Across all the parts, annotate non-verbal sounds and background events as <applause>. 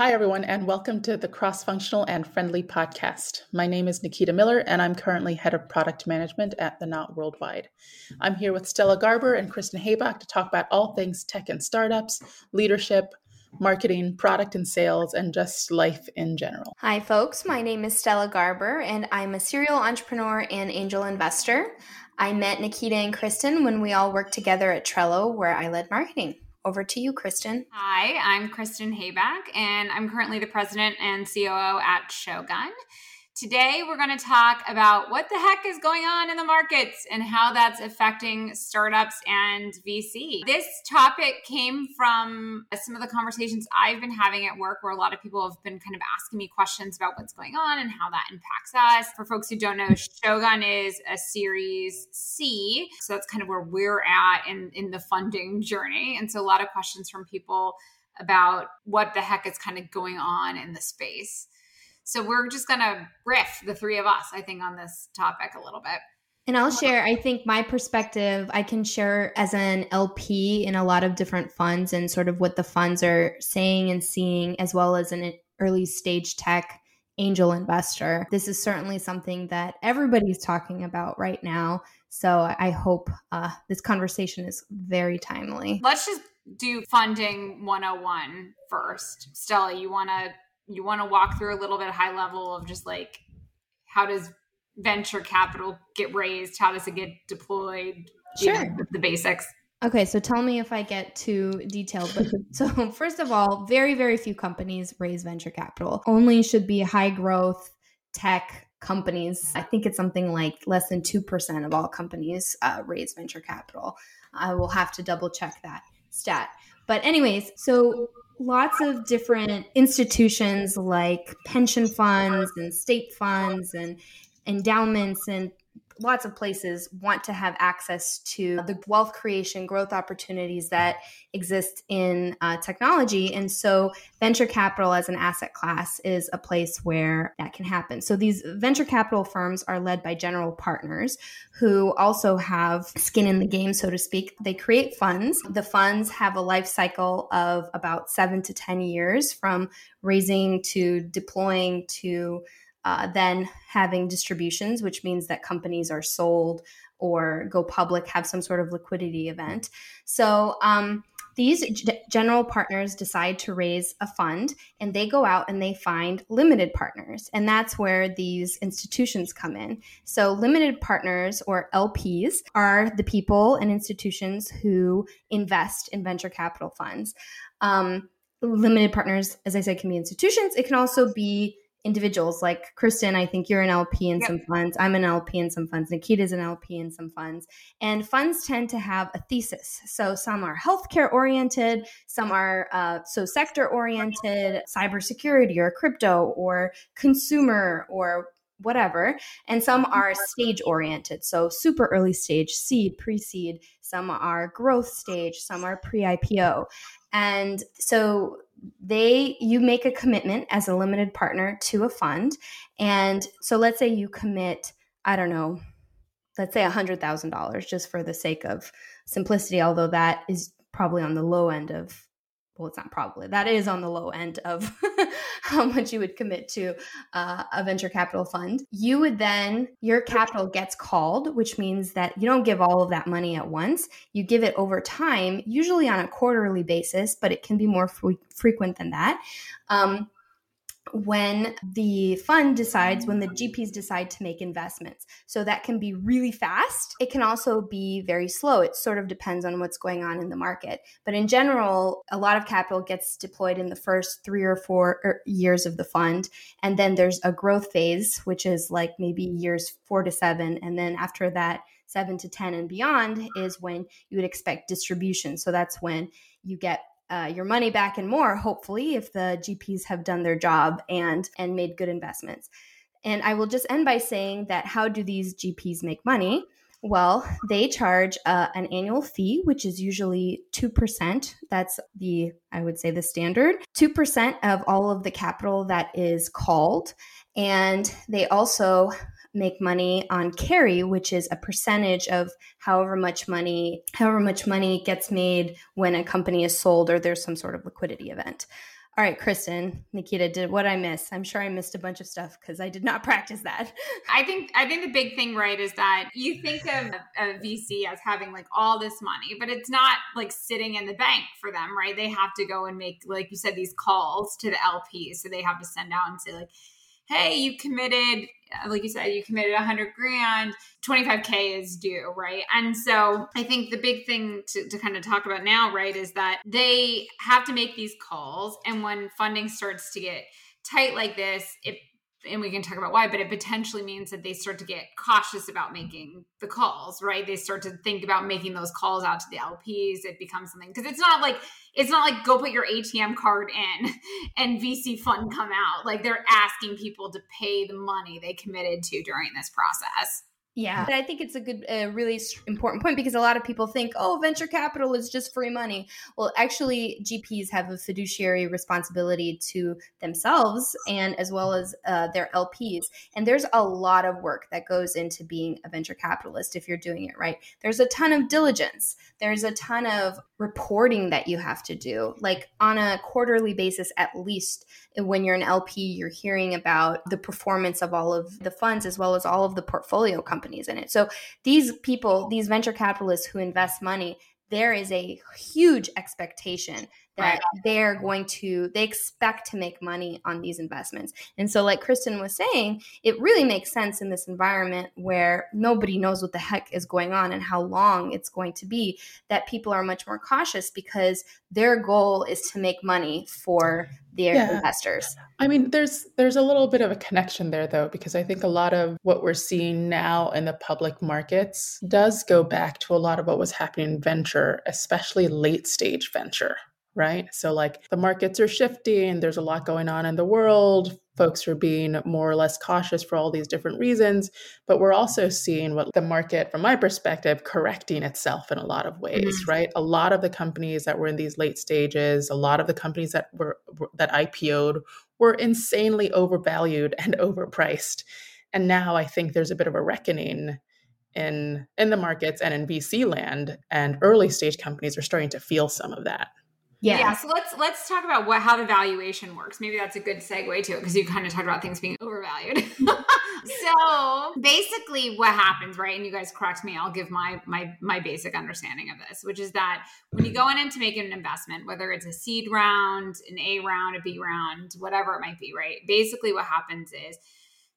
Hi, everyone, and welcome to the Cross Functional and Friendly podcast. My name is Nikita Miller, and I'm currently head of product management at The Knot Worldwide. I'm here with Stella Garber and Kristen Habacht to talk about all things tech and startups, leadership, marketing, product and sales, and just life in general. Hi, folks. My name is Stella Garber, and I'm a serial entrepreneur and angel investor. I met Nikita and Kristen when we all worked together at Trello, where I led marketing. Over to you, Kristen. Hi, I'm Kristen Habacht, and I'm currently the president and COO at Shogun. Today, we're going to talk about what the heck is going on in the markets and how that's affecting startups and VC. This topic came from some of the conversations I've been having at work, where a lot of people have been kind of asking me questions about what's going on and how that impacts us. For folks who don't know, Shogun is a Series C. So that's kind of where we're at in, in the funding journey. And so a lot of questions from people about what the heck is kind of going on in the space. So we're just going to riff, the three of us, I think, on this topic a little bit. And I'll share, I think my perspective, I can share as an LP in a lot of different funds and sort of what the funds are saying and seeing, as well as an early stage tech angel investor. This is certainly something that everybody's talking about right now. So I hope uh, this conversation is very timely. Let's just do funding 101 first. Stella, you want to you want to walk through a little bit high level of just like how does venture capital get raised? How does it get deployed? Sure. You know, the basics. Okay, so tell me if I get too detailed. But <laughs> so, first of all, very, very few companies raise venture capital. Only should be high growth tech companies. I think it's something like less than 2% of all companies uh, raise venture capital. I will have to double check that stat. But, anyways, so lots of different institutions like pension funds and state funds and endowments and lots of places want to have access to the wealth creation growth opportunities that exist in uh, technology. And so venture capital as an asset class is a place where that can happen. So these venture capital firms are led by general partners who also have skin in the game so to speak. They create funds. The funds have a life cycle of about seven to ten years from raising to deploying to uh, then having distributions, which means that companies are sold or go public, have some sort of liquidity event. So um, these g- general partners decide to raise a fund and they go out and they find limited partners. And that's where these institutions come in. So, limited partners or LPs are the people and institutions who invest in venture capital funds. Um, limited partners, as I said, can be institutions. It can also be individuals like Kristen, I think you're an LP in yep. some funds. I'm an LP in some funds. Nikita's an LP in some funds. And funds tend to have a thesis. So some are healthcare oriented, some are uh, so sector oriented, cybersecurity or crypto or consumer or whatever. And some are stage oriented. So super early stage, seed, pre seed. Some are growth stage, some are pre IPO. And so they you make a commitment as a limited partner to a fund. And so let's say you commit i don't know let's say $100000 just for the sake of simplicity although that is probably on the low end of well, it's not probably that is on the low end of <laughs> how much you would commit to uh, a venture capital fund. You would then, your capital gets called, which means that you don't give all of that money at once. You give it over time, usually on a quarterly basis, but it can be more fre- frequent than that. Um, when the fund decides, when the GPs decide to make investments. So that can be really fast. It can also be very slow. It sort of depends on what's going on in the market. But in general, a lot of capital gets deployed in the first three or four er, years of the fund. And then there's a growth phase, which is like maybe years four to seven. And then after that, seven to 10 and beyond is when you would expect distribution. So that's when you get uh, your money back and more hopefully if the gps have done their job and and made good investments. And i will just end by saying that how do these gps make money? Well they charge uh, an annual fee which is usually 2% that's the i would say the standard. 2% of all of the capital that is called. And they also make money on carry, which is a percentage of however much money, however much money gets made when a company is sold or there's some sort of liquidity event. All right, Kristen, Nikita, did what I miss? I'm sure I missed a bunch of stuff because I did not <laughs> practice that. I think I think the big thing, right, is that you think of a VC as having like all this money, but it's not like sitting in the bank for them, right? They have to go and make, like you said, these calls to the LP. So they have to send out and say, like, hey, you committed, like you said, you committed 100 grand, 25K is due, right? And so I think the big thing to, to kind of talk about now, right, is that they have to make these calls. And when funding starts to get tight like this, it and we can talk about why, but it potentially means that they start to get cautious about making the calls, right? They start to think about making those calls out to the LPs. It becomes something because it's not like it's not like go put your ATM card in <laughs> and VC fund come out. Like they're asking people to pay the money they committed to during this process. Yeah. I think it's a good, uh, really important point because a lot of people think, oh, venture capital is just free money. Well, actually, GPs have a fiduciary responsibility to themselves and as well as uh, their LPs. And there's a lot of work that goes into being a venture capitalist if you're doing it right. There's a ton of diligence, there's a ton of reporting that you have to do, like on a quarterly basis at least. When you're an LP, you're hearing about the performance of all of the funds as well as all of the portfolio companies companies in it. So these people, these venture capitalists who invest money, there is a huge expectation that right. they're going to they expect to make money on these investments and so like kristen was saying it really makes sense in this environment where nobody knows what the heck is going on and how long it's going to be that people are much more cautious because their goal is to make money for their yeah. investors i mean there's there's a little bit of a connection there though because i think a lot of what we're seeing now in the public markets does go back to a lot of what was happening in venture especially late stage venture right? So, like the markets are shifting, there's a lot going on in the world. Folks are being more or less cautious for all these different reasons. But we're also seeing what the market, from my perspective, correcting itself in a lot of ways, mm-hmm. right? A lot of the companies that were in these late stages, a lot of the companies that were that IPO'd were insanely overvalued and <laughs> overpriced. And now I think there's a bit of a reckoning in in the markets and in VC land and early stage companies are starting to feel some of that. Yeah. yeah. So let's let's talk about what how the valuation works. Maybe that's a good segue to it because you kind of talked about things being overvalued. <laughs> so basically, what happens, right? And you guys correct me. I'll give my my my basic understanding of this, which is that when you go in to make an investment, whether it's a seed round, an A round, a B round, whatever it might be, right? Basically, what happens is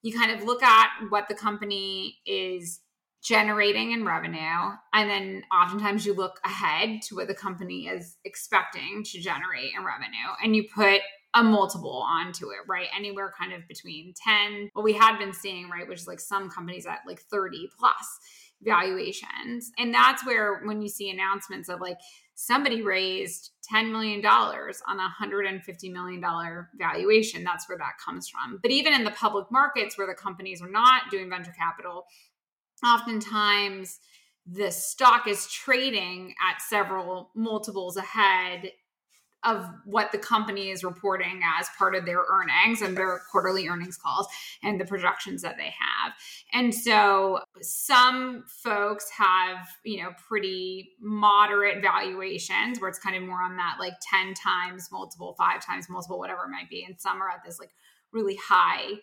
you kind of look at what the company is generating in revenue. And then oftentimes you look ahead to what the company is expecting to generate in revenue and you put a multiple onto it, right? Anywhere kind of between 10, what we had been seeing, right? Which is like some companies at like 30 plus valuations. And that's where when you see announcements of like somebody raised $10 million on a $150 million valuation, that's where that comes from. But even in the public markets where the companies are not doing venture capital, oftentimes the stock is trading at several multiples ahead of what the company is reporting as part of their earnings and their quarterly earnings calls and the projections that they have. And so some folks have, you know, pretty moderate valuations where it's kind of more on that like 10 times multiple, five times multiple, whatever it might be. And some are at this like really high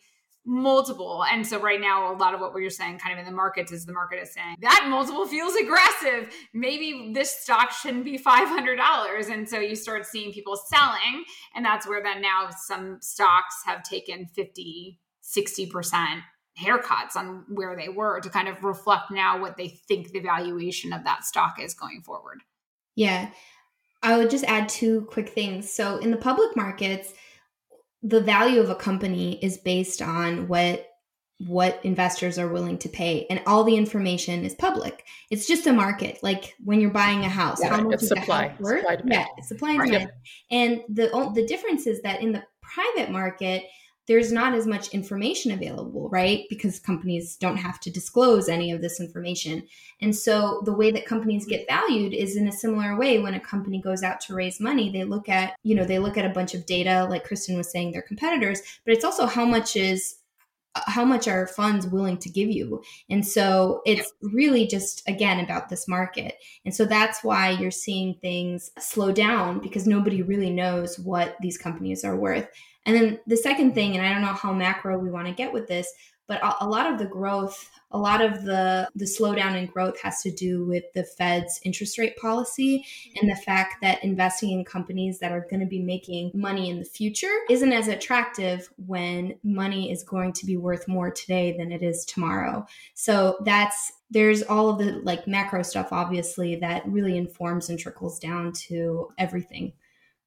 multiple. And so right now, a lot of what we're saying kind of in the markets is the market is saying that multiple feels aggressive. Maybe this stock shouldn't be $500. And so you start seeing people selling. And that's where then now some stocks have taken 50, 60% haircuts on where they were to kind of reflect now what they think the valuation of that stock is going forward. Yeah. I would just add two quick things. So in the public markets, the value of a company is based on what what investors are willing to pay and all the information is public. It's just a market like when you're buying a house yeah, how much is supply, house worth? supply yeah supply and demand. And the the difference is that in the private market there's not as much information available, right? Because companies don't have to disclose any of this information. And so the way that companies get valued is in a similar way when a company goes out to raise money, they look at, you know, they look at a bunch of data like Kristen was saying their competitors, but it's also how much is how much are funds willing to give you? And so it's really just again about this market. And so that's why you're seeing things slow down because nobody really knows what these companies are worth. And then the second mm-hmm. thing and i don't know how macro we want to get with this but a, a lot of the growth a lot of the the slowdown in growth has to do with the Fed's interest rate policy and the fact that investing in companies that are going to be making money in the future isn't as attractive when money is going to be worth more today than it is tomorrow. So that's there's all of the like macro stuff obviously that really informs and trickles down to everything.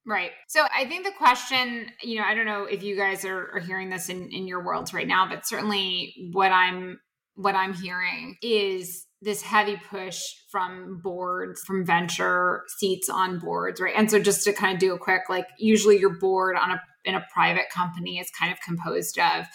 Right. So I think the question, you know, I don't know if you guys are, are hearing this in, in your worlds right now, but certainly what I'm what I'm hearing is this heavy push from boards, from venture seats on boards, right? And so just to kind of do a quick, like usually your board on a in a private company is kind of composed of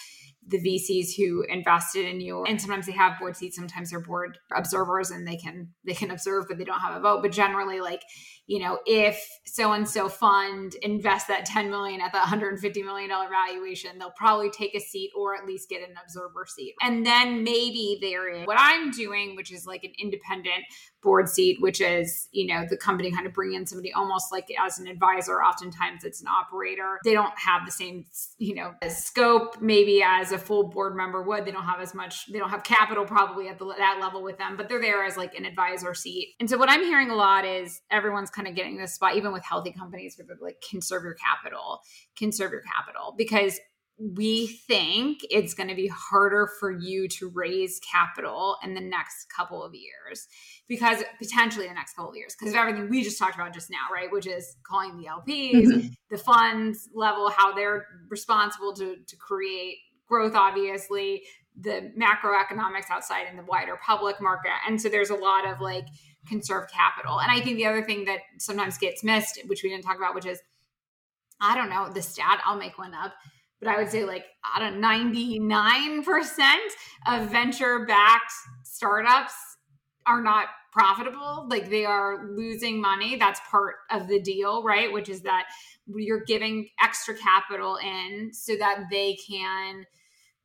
the VCs who invested in you. And sometimes they have board seats, sometimes they're board observers and they can they can observe, but they don't have a vote. But generally, like you know, if so and so fund invest that 10 million at the 150 million dollar valuation, they'll probably take a seat or at least get an observer seat. And then maybe they're what I'm doing, which is like an independent board seat, which is, you know, the company kind of bring in somebody almost like as an advisor. Oftentimes it's an operator. They don't have the same, you know, scope maybe as a full board member would. They don't have as much, they don't have capital probably at the, that level with them, but they're there as like an advisor seat. And so what I'm hearing a lot is everyone's kind of getting this spot, even with healthy companies where they're like, conserve your capital, conserve your capital, because we think it's going to be harder for you to raise capital in the next couple of years because potentially the next couple of years because of everything we just talked about just now right which is calling the lps mm-hmm. the funds level how they're responsible to, to create growth obviously the macroeconomics outside in the wider public market and so there's a lot of like conserve capital and i think the other thing that sometimes gets missed which we didn't talk about which is i don't know the stat i'll make one up but I would say like I don't 99% of venture backed startups are not profitable. Like they are losing money. That's part of the deal, right? Which is that you're giving extra capital in so that they can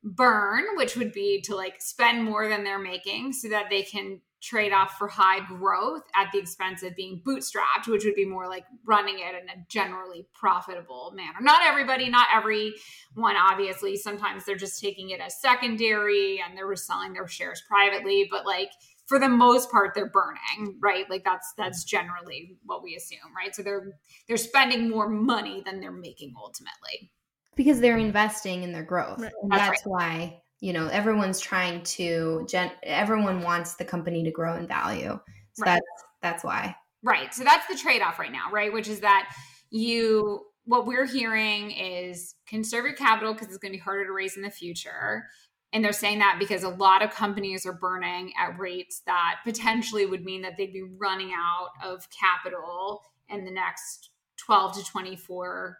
burn, which would be to like spend more than they're making so that they can trade off for high growth at the expense of being bootstrapped, which would be more like running it in a generally profitable manner. Not everybody, not every one, obviously. Sometimes they're just taking it as secondary and they're selling their shares privately, but like for the most part they're burning right like that's that's generally what we assume right so they're they're spending more money than they're making ultimately because they're investing in their growth right. that's, that's right. why you know everyone's trying to gen everyone wants the company to grow in value so right. that's that's why right so that's the trade-off right now right which is that you what we're hearing is conserve your capital because it's going to be harder to raise in the future and they're saying that because a lot of companies are burning at rates that potentially would mean that they'd be running out of capital in the next 12 to 24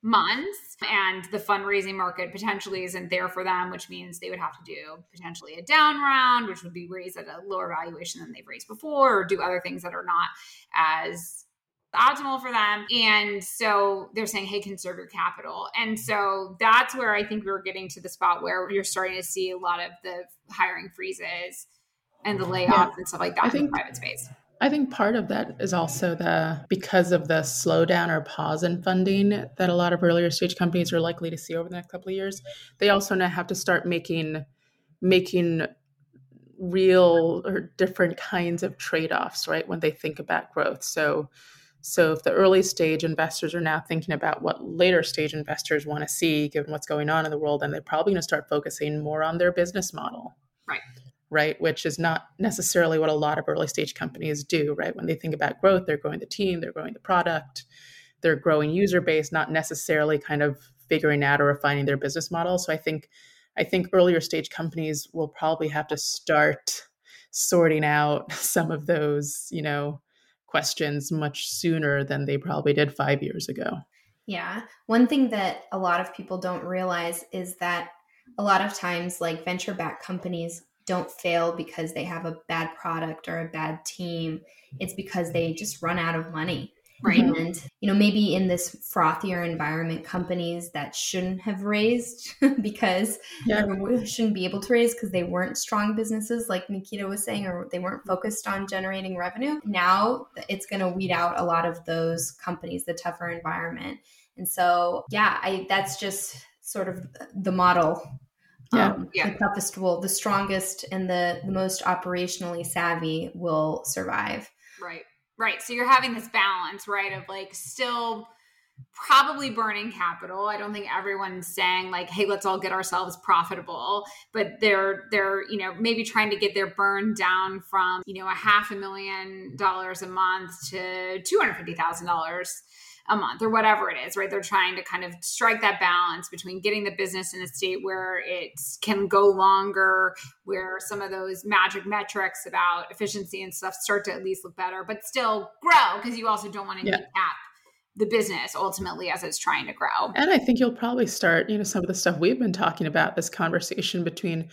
months and the fundraising market potentially isn't there for them which means they would have to do potentially a down round which would be raised at a lower valuation than they've raised before or do other things that are not as optimal for them. And so they're saying hey conserve your capital. And so that's where i think we are getting to the spot where you're starting to see a lot of the hiring freezes and the layoffs yeah. and stuff like that I in think- the private space I think part of that is also the because of the slowdown or pause in funding that a lot of earlier stage companies are likely to see over the next couple of years. They also now have to start making making real or different kinds of trade-offs, right? When they think about growth. So so if the early stage investors are now thinking about what later stage investors want to see given what's going on in the world, then they're probably going to start focusing more on their business model. Right right? Which is not necessarily what a lot of early stage companies do, right? When they think about growth, they're growing the team, they're growing the product, they're growing user base, not necessarily kind of figuring out or refining their business model. So I think I think earlier stage companies will probably have to start sorting out <laughs> some of those, you know, questions much sooner than they probably did 5 years ago. Yeah. One thing that a lot of people don't realize is that a lot of times like venture backed companies don't fail because they have a bad product or a bad team. It's because they just run out of money. Right. And, you know, maybe in this frothier environment, companies that shouldn't have raised <laughs> because yeah. shouldn't be able to raise because they weren't strong businesses, like Nikita was saying, or they weren't focused on generating revenue. Now it's going to weed out a lot of those companies, the tougher environment. And so, yeah, I that's just sort of the model. Yeah. Um, yeah. The toughest will, the strongest and the, the most operationally savvy will survive. Right. Right. So you're having this balance, right, of like still probably burning capital. I don't think everyone's saying like, "Hey, let's all get ourselves profitable," but they're they're you know maybe trying to get their burn down from you know a half a million dollars a month to two hundred fifty thousand dollars a month or whatever it is, right? They're trying to kind of strike that balance between getting the business in a state where it can go longer, where some of those magic metrics about efficiency and stuff start to at least look better, but still grow because you also don't want to yeah. cap the business ultimately as it's trying to grow. And I think you'll probably start, you know, some of the stuff we've been talking about, this conversation between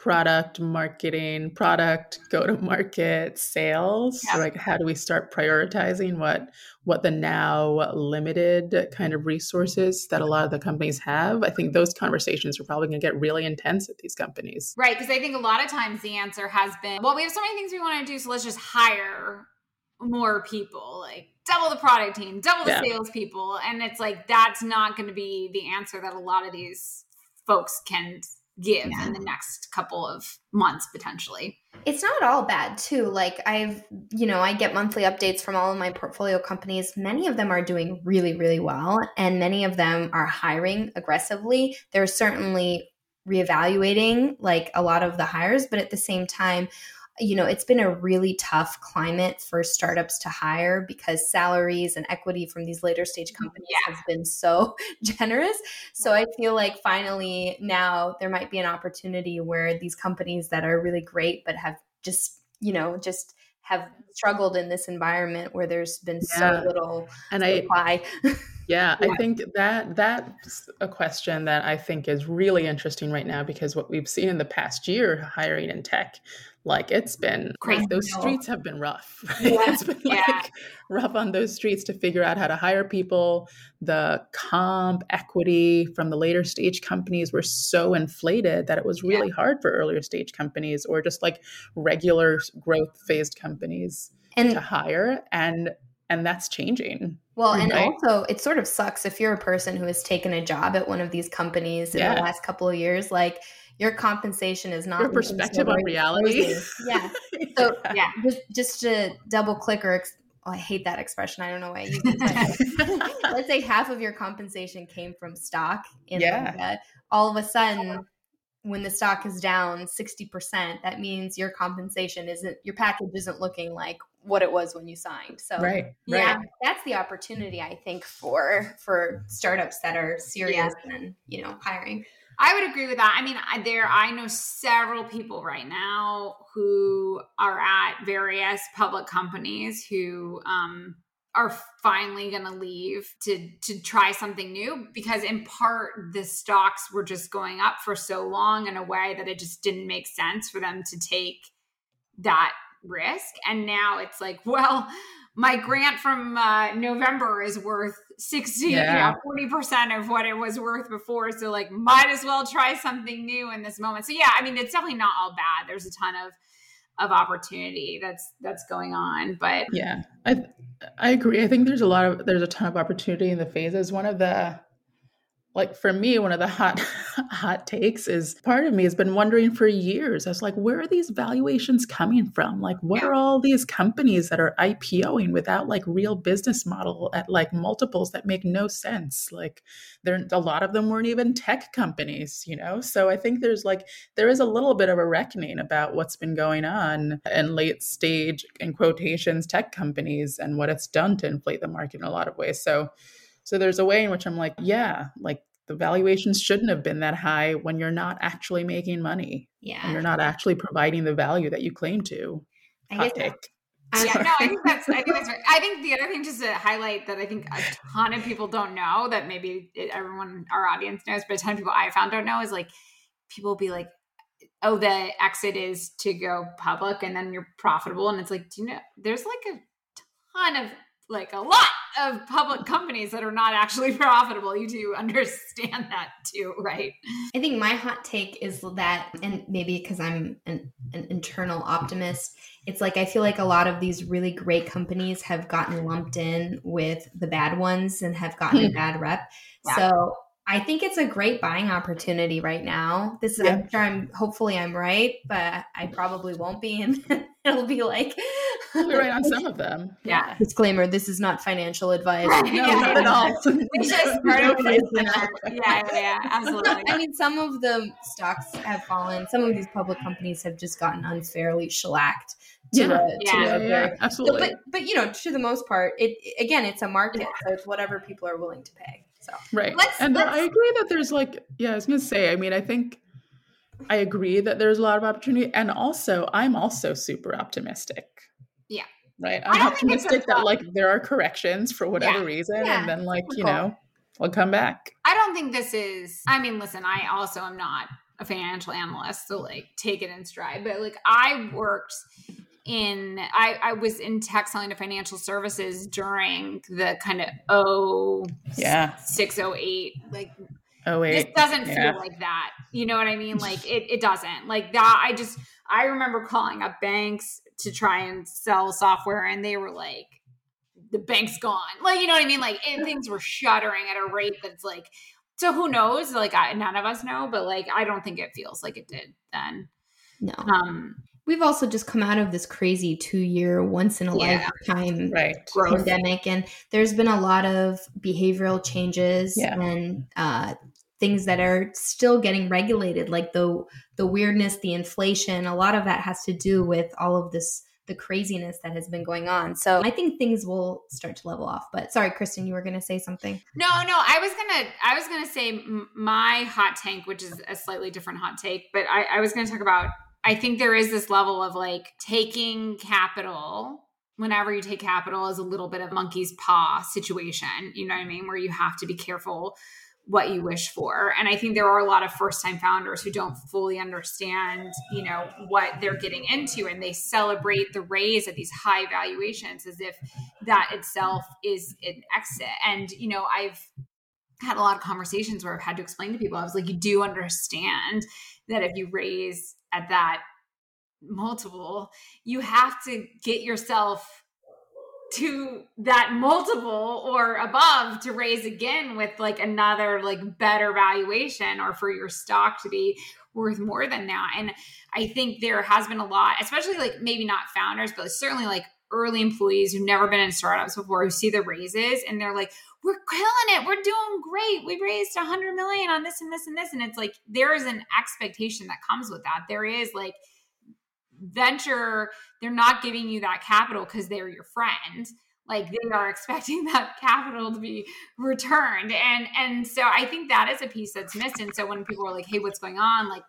product marketing product go to market sales yeah. like how do we start prioritizing what what the now limited kind of resources that a lot of the companies have i think those conversations are probably going to get really intense at these companies right because i think a lot of times the answer has been well we have so many things we want to do so let's just hire more people like double the product team double the yeah. sales people and it's like that's not going to be the answer that a lot of these folks can give yeah. in the next couple of months potentially. It's not all bad too. Like I've, you know, I get monthly updates from all of my portfolio companies. Many of them are doing really, really well, and many of them are hiring aggressively. They're certainly reevaluating like a lot of the hires, but at the same time, you know, it's been a really tough climate for startups to hire because salaries and equity from these later stage mm-hmm. companies yeah. have been so <laughs> generous. So I feel like finally now there might be an opportunity where these companies that are really great but have just, you know, just have struggled in this environment where there's been yeah. so little and supply. I <laughs> yeah, I think that that's a question that I think is really interesting right now because what we've seen in the past year hiring in tech like it's been crazy. Those streets have been rough. <laughs> Yeah. it's been like rough on those streets to figure out how to hire people. The comp equity from the later stage companies were so inflated that it was really yeah. hard for earlier stage companies or just like regular growth phased companies and, to hire. And and that's changing. Well, and also it sort of sucks if you're a person who has taken a job at one of these companies in the last couple of years, like your compensation is not your perspective on reality. Yeah. <laughs> So yeah, just just to double click or ex- oh, I hate that expression. I don't know why. You <laughs> Let's say half of your compensation came from stock in yeah. All of a sudden, when the stock is down 60%, that means your compensation isn't your package isn't looking like what it was when you signed. So right, yeah, that's the opportunity I think for for startups that are serious yeah. and you know hiring. I would agree with that. I mean, I, there I know several people right now who are at various public companies who um, are finally going to leave to to try something new because in part the stocks were just going up for so long in a way that it just didn't make sense for them to take that risk and now it's like well my grant from uh, November is worth 60, yeah. 40% of what it was worth before. So, like, might as well try something new in this moment. So, yeah, I mean, it's definitely not all bad. There's a ton of, of opportunity that's that's going on but yeah i i agree i think there's a lot of there's a ton of opportunity in the phases one of the like for me one of the hot <laughs> hot takes is part of me has been wondering for years i was like where are these valuations coming from? Like what are all these companies that are ipoing without like real business model at like multiples that make no sense? Like there a lot of them weren't even tech companies you know? So i think there's like there is a little bit of a reckoning about what's been going on in late stage in quotations tech companies and what it's done to inflate the market in a lot of ways. So so there's a way in which I'm like, yeah, like the valuations shouldn't have been that high when you're not actually making money. Yeah. And you're not actually providing the value that you claim to. I Hot take. yeah, no, I think that's. I think that's. Right. I think the other thing, just to highlight, that I think a ton of people don't know that maybe everyone, our audience knows, but a ton of people I found don't know is like people be like, "Oh, the exit is to go public, and then you're profitable," and it's like, do you know? There's like a ton of like a lot of public companies that are not actually <laughs> profitable. You do understand that too, right? I think my hot take is that, and maybe because I'm an, an, internal optimist, it's like I feel like a lot of these really great companies have gotten lumped in with the bad ones and have gotten a hmm. bad rep. Yeah. So I think it's a great buying opportunity right now. This is, yeah. I'm sure I'm, hopefully I'm right, but I probably won't be. And <laughs> it'll be like, you're right on some of them. <laughs> Yeah. Disclaimer this is not financial advice. no, yeah. not at all. <laughs> Which is part of it. Yeah, yeah, absolutely. I mean, some of the stocks have fallen. Some of these public companies have just gotten unfairly shellacked. To yeah, a, yeah, to a yeah, absolutely. So, but, but, you know, to the most part, it again, it's a market, so it's whatever people are willing to pay. So right, let's, and let's, I agree that there's like, yeah, I was gonna say. I mean, I think I agree that there's a lot of opportunity, and also I'm also super optimistic. Yeah. Right. I'm optimistic that like there are corrections for whatever yeah. reason, yeah. and then like you cool. know we'll come back. I don't think this is. I mean, listen, I also am not a financial analyst, so like take it in stride. But like I worked in I, I was in tech selling to financial services during the kind of oh yeah. six oh eight like oh eight. this doesn't yeah. feel like that. You know what I mean? Like it, it doesn't. Like that I just I remember calling up banks to try and sell software and they were like the bank's gone. Like you know what I mean? Like it, things were shuttering at a rate that's like so who knows? Like I, none of us know but like I don't think it feels like it did then. No. Um we've also just come out of this crazy two year once in a yeah, lifetime right. pandemic and there's been a lot of behavioral changes yeah. and uh, things that are still getting regulated like the the weirdness the inflation a lot of that has to do with all of this the craziness that has been going on so i think things will start to level off but sorry kristen you were going to say something no no i was gonna i was gonna say my hot tank which is a slightly different hot take but i, I was gonna talk about I think there is this level of like taking capital whenever you take capital is a little bit of monkey's paw situation, you know what I mean? Where you have to be careful what you wish for. And I think there are a lot of first time founders who don't fully understand, you know, what they're getting into and they celebrate the raise at these high valuations as if that itself is an exit. And, you know, I've had a lot of conversations where I've had to explain to people, I was like, you do understand that if you raise at that multiple, you have to get yourself to that multiple or above to raise again with like another like better valuation or for your stock to be worth more than that. And i think there has been a lot especially like maybe not founders but certainly like early employees who've never been in startups before who see the raises and they're like we're killing it. We're doing great. We raised a hundred million on this and this and this. And it's like there is an expectation that comes with that. There is like venture, they're not giving you that capital because they're your friend. Like they are expecting <laughs> that capital to be returned. And and so I think that is a piece that's missed. And so when people are like, hey, what's going on? Like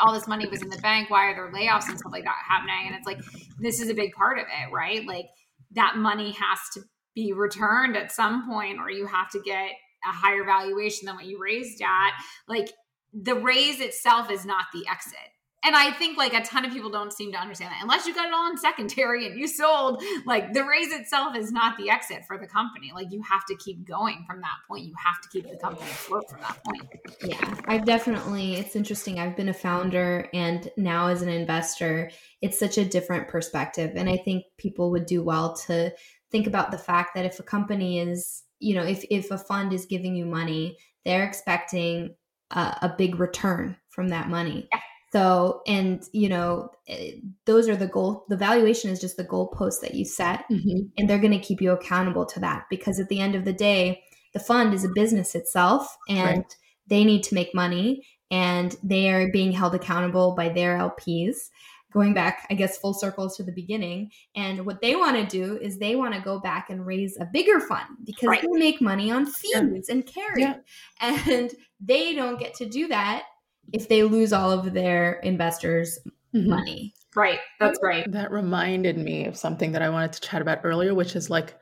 all this money was in the bank. Why are there layoffs and stuff like that happening? And it's like, this is a big part of it, right? Like that money has to be returned at some point or you have to get a higher valuation than what you raised at like the raise itself is not the exit and I think like a ton of people don't seem to understand that unless you got it all in secondary and you sold, like the raise itself is not the exit for the company. Like you have to keep going from that point. You have to keep the company afloat from that point. Yeah, I've definitely, it's interesting. I've been a founder and now as an investor, it's such a different perspective. And I think people would do well to think about the fact that if a company is, you know, if, if a fund is giving you money, they're expecting a, a big return from that money. Yeah. So, and you know, eh, those are the goal. The valuation is just the goalpost that you set, mm-hmm. and they're going to keep you accountable to that because at the end of the day, the fund is a business itself, and right. they need to make money, and they are being held accountable by their LPs going back, I guess, full circles to the beginning. And what they want to do is they want to go back and raise a bigger fund because right. they make money on fees yeah. and carry. Yeah. And they don't get to do that if they lose all of their investors' mm-hmm. money. Right. That's right. That reminded me of something that I wanted to chat about earlier, which is like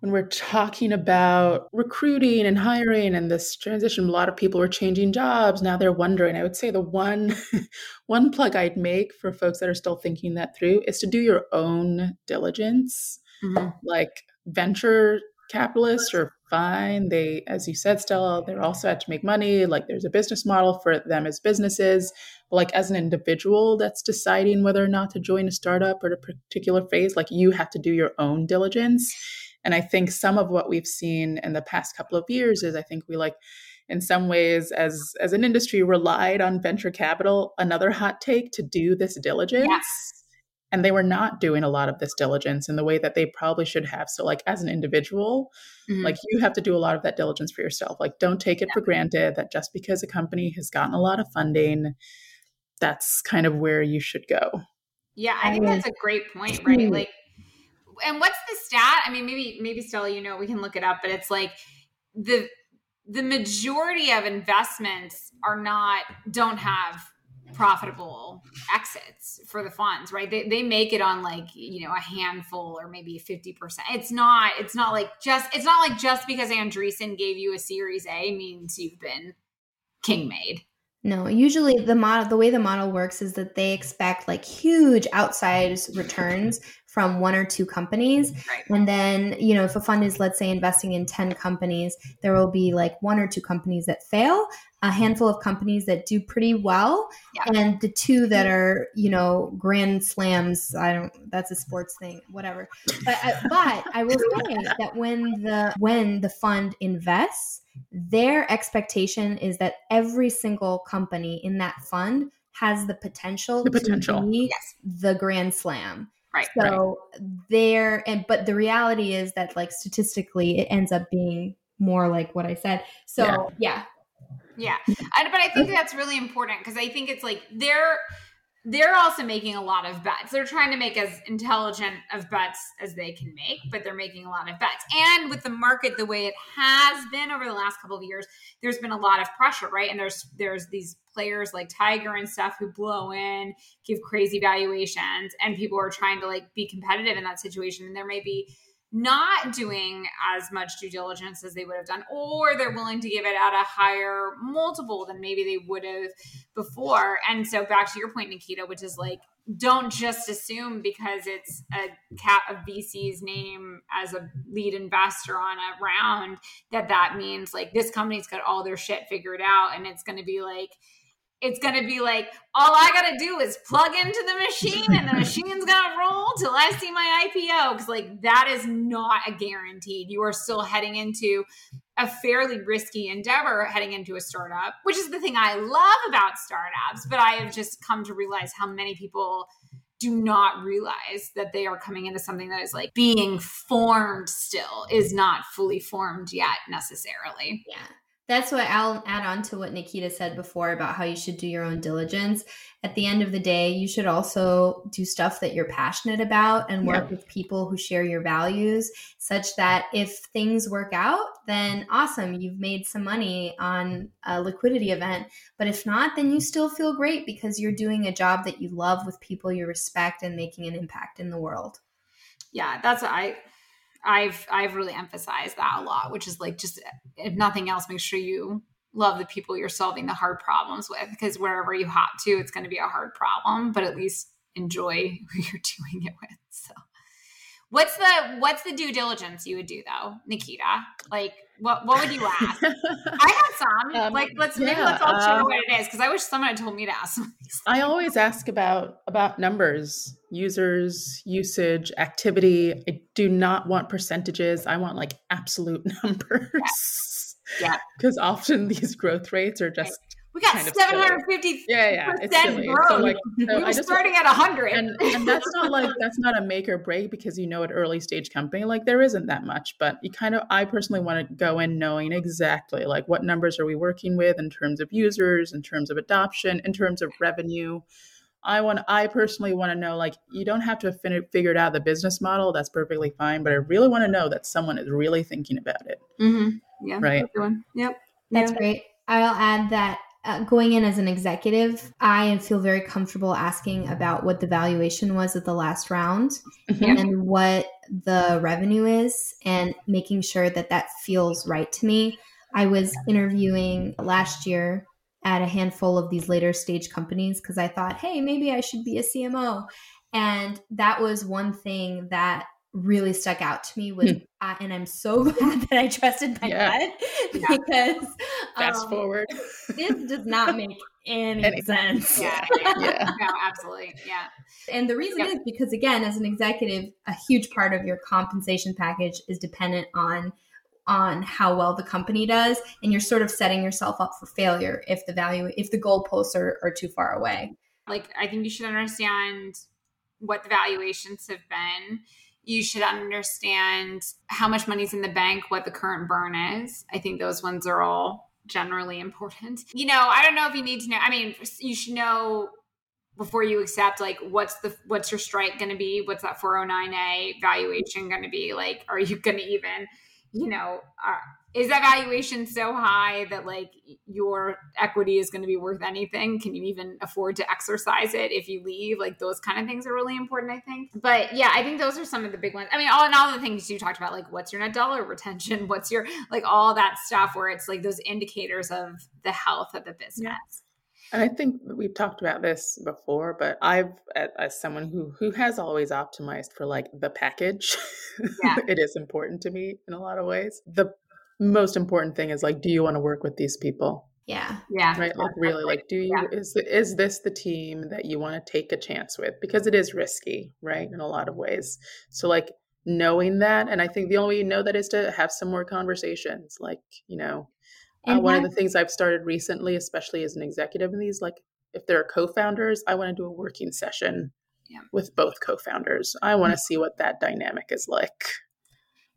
when we're talking about recruiting and hiring and this transition, a lot of people were changing jobs. Now they're wondering. I would say the one <laughs> one plug I'd make for folks that are still thinking that through is to do your own diligence. Mm-hmm. Like venture capitalists are fine. They, as you said, Stella, they're also have to make money. Like there's a business model for them as businesses. But like as an individual that's deciding whether or not to join a startup or a particular phase, like you have to do your own diligence. And I think some of what we've seen in the past couple of years is I think we like in some ways as as an industry relied on venture capital another hot take to do this diligence and they were not doing a lot of this diligence in the way that they probably should have. So like as an individual mm-hmm. like you have to do a lot of that diligence for yourself. Like don't take it yeah. for granted that just because a company has gotten a lot of funding that's kind of where you should go. Yeah i think that's a great point right? Like and what's the stat? I mean maybe maybe stella you know we can look it up but it's like the the majority of investments are not don't have profitable exits for the funds right? They, they make it on like you know a handful or maybe 50% it's not it's not like just it's not like just because andreessen gave you a series a means you've been king made. No, usually the model the way the model works is that they expect like huge outsized returns from one or two companies. Right. And then, you know, if a fund is let's say investing in 10 companies, there will be like one or two companies that fail, a handful of companies that do pretty well, yeah. and the two that are, you know, grand slams, I don't that's a sports thing, whatever. But uh, but I will <laughs> say that when the when the fund invests their expectation is that every single company in that fund has the potential, the potential. to be yes. the grand slam. Right. So right. there and but the reality is that like statistically it ends up being more like what I said. So yeah. Yeah. yeah. I, but I think that's really important because I think it's like they're they're also making a lot of bets. They're trying to make as intelligent of bets as they can make, but they're making a lot of bets. And with the market the way it has been over the last couple of years, there's been a lot of pressure, right? And there's there's these players like Tiger and stuff who blow in, give crazy valuations, and people are trying to like be competitive in that situation. And there may be not doing as much due diligence as they would have done, or they're willing to give it at a higher multiple than maybe they would have before. And so, back to your point, Nikita, which is like, don't just assume because it's a cat of VC's name as a lead investor on a round that that means like this company's got all their shit figured out and it's going to be like it's going to be like all I got to do is plug into the machine and the <laughs> machine's going to roll till I see my IPO cuz like that is not a guaranteed. You are still heading into a fairly risky endeavor heading into a startup, which is the thing I love about startups, but I have just come to realize how many people do not realize that they are coming into something that is like being formed still is not fully formed yet necessarily. Yeah. That's what I'll add on to what Nikita said before about how you should do your own diligence. At the end of the day, you should also do stuff that you're passionate about and work yeah. with people who share your values, such that if things work out, then awesome, you've made some money on a liquidity event. But if not, then you still feel great because you're doing a job that you love with people you respect and making an impact in the world. Yeah, that's what I I've I've really emphasized that a lot, which is like just if nothing else, make sure you love the people you're solving the hard problems with because wherever you hop to, it's going to be a hard problem, but at least enjoy <laughs> who you're doing it with. So what's the what's the due diligence you would do though, Nikita? Like what what would you ask? <laughs> I had some. Um, like let's yeah, maybe let's all share um, what it is because I wish someone had told me to ask. <laughs> I always ask about about numbers, users, usage, activity. I do not want percentages. I want like absolute <laughs> numbers. Yeah. Because yeah. often these growth rates are just we got kind of 750 yeah yeah it's silly. growth. So like <laughs> so we were starting at 100 and, and that's not like that's not a make or break because you know at early stage company like there isn't that much but you kind of i personally want to go in knowing exactly like what numbers are we working with in terms of users in terms of adoption in terms of revenue. I want I personally want to know like you don't have to have fin- figured out the business model that's perfectly fine but I really want to know that someone is really thinking about it. Mm-hmm. yeah right. yep. That's yeah. great. I'll add that uh, going in as an executive, I feel very comfortable asking about what the valuation was at the last round mm-hmm. and what the revenue is, and making sure that that feels right to me. I was interviewing last year at a handful of these later stage companies because I thought, hey, maybe I should be a CMO. And that was one thing that really stuck out to me was, hmm. uh, and I'm so <laughs> glad that I trusted my yeah. gut <laughs> yeah. because fast um, forward, this does not make <laughs> any, any sense. Yeah, yeah, no, absolutely, yeah. And the reason yep. is because again, as an executive, a huge part of your compensation package is dependent on on how well the company does and you're sort of setting yourself up for failure if the value if the goalposts are, are too far away like i think you should understand what the valuations have been you should understand how much money's in the bank what the current burn is. I think those ones are all generally important. <laughs> You know i don't know if you need to know i mean you should know before you accept like what's the what's your strike going to be? What's that 409a valuation going to be? Like are you going to even you know, uh, is that valuation so high that like your equity is going to be worth anything? Can you even afford to exercise it if you leave? Like those kind of things are really important, I think. But yeah, I think those are some of the big ones. I mean, all and all the things you talked about, like what's your net dollar retention, <laughs> what's your like all that stuff, where it's like those indicators of the health of the business. Yeah. And I think we've talked about this before, but I've, as someone who who has always optimized for like the package, <laughs> yeah. it is important to me in a lot of ways. The most important thing is like, do you want to work with these people? Yeah, yeah, right. Like really, like, do you yeah. is is this the team that you want to take a chance with? Because it is risky, right, in a lot of ways. So like knowing that, and I think the only way you know that is to have some more conversations. Like you know, uh, one of the things I've started recently, especially as an executive in these, like if there are co-founders, I want to do a working session yeah. with both co-founders. I want to mm-hmm. see what that dynamic is like.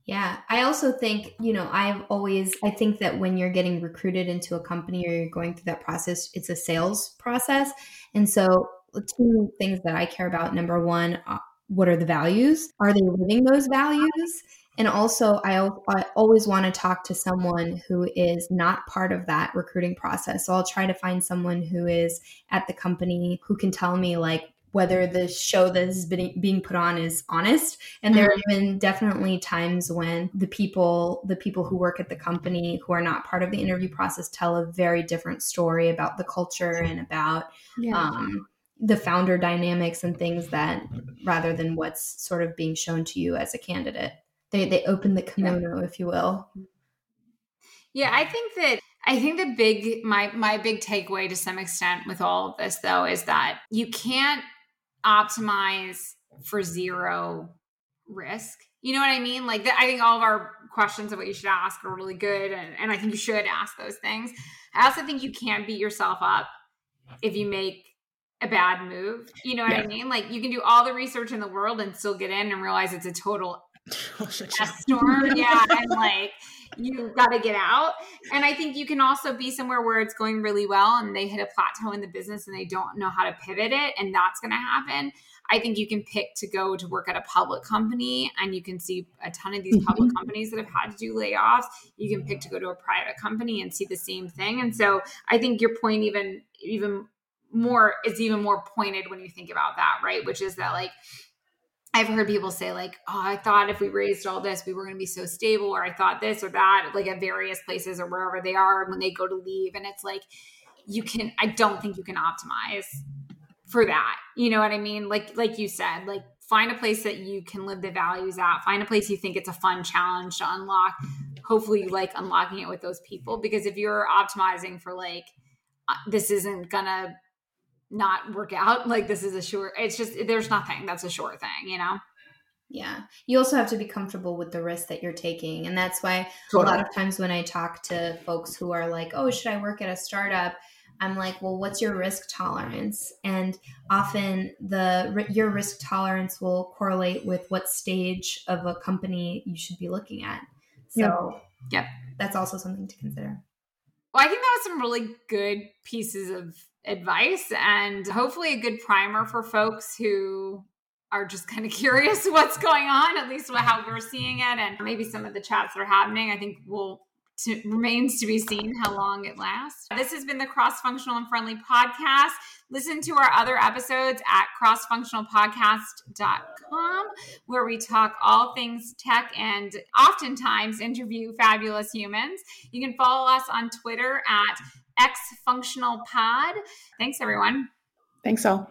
Yeah, I also think, you know, I've always I think that when you're getting recruited into a company or you're going through that process, it's a sales process. And so two things that I care about, number 1, uh, what are the values? Are they living those values? And also, I, I always want to talk to someone who is not part of that recruiting process. So I'll try to find someone who is at the company who can tell me, like, whether the show that is being put on is honest and there have mm-hmm. been definitely times when the people the people who work at the company who are not part of the interview process tell a very different story about the culture and about yeah. um, the founder dynamics and things that rather than what's sort of being shown to you as a candidate they they open the kimono, yeah. if you will. Yeah, I think that I think the big my my big takeaway to some extent with all of this though is that you can't optimize for zero risk. You know what I mean? Like the, I think all of our questions of what you should ask are really good, and, and I think you should ask those things. I also think you can't beat yourself up if you make a bad move. You know what yeah. I mean? Like you can do all the research in the world and still get in and realize it's a total <laughs> storm. yeah. And like you got to get out. And I think you can also be somewhere where it's going really well and they hit a plateau in the business and they don't know how to pivot it. And that's going to happen. I think you can pick to go to work at a public company and you can see a ton of these public mm-hmm. companies that have had to do layoffs. You can pick to go to a private company and see the same thing. And so I think your point even even more is even more pointed when you think about that, right? Which is that like I've heard people say like, "Oh, I thought if we raised all this, we were going to be so stable," or "I thought this or that," like at various places or wherever they are when they go to leave, and it's like you can. I don't think you can optimize for that. You know what I mean? Like like you said, like find a place that you can live the values at. Find a place you think it's a fun challenge to unlock. Hopefully, you like unlocking it with those people because if you're optimizing for like uh, this isn't gonna not work out. Like this is a sure. It's just there's nothing that's a sure thing, you know. Yeah. You also have to be comfortable with the risk that you're taking. And that's why totally. a lot of times when I talk to folks who are like, oh, should I work at a startup? I'm like, well, what's your risk tolerance? And often the your risk tolerance will correlate with what stage of a company you should be looking at. So, yeah, that's also something to consider. Well, I think that was some really good pieces of advice and hopefully a good primer for folks who are just kind of <laughs> curious what's going on, at least how we're seeing it, and maybe some of the chats that are happening. I think will remains to be seen how long it lasts. This has been the Cross Functional and Friendly podcast. Listen to our other episodes at crossfunctionalpodcast.com, where we talk all things tech and oftentimes interview fabulous humans. You can follow us on Twitter at X Functional Pod. Thanks, everyone. Thanks, all.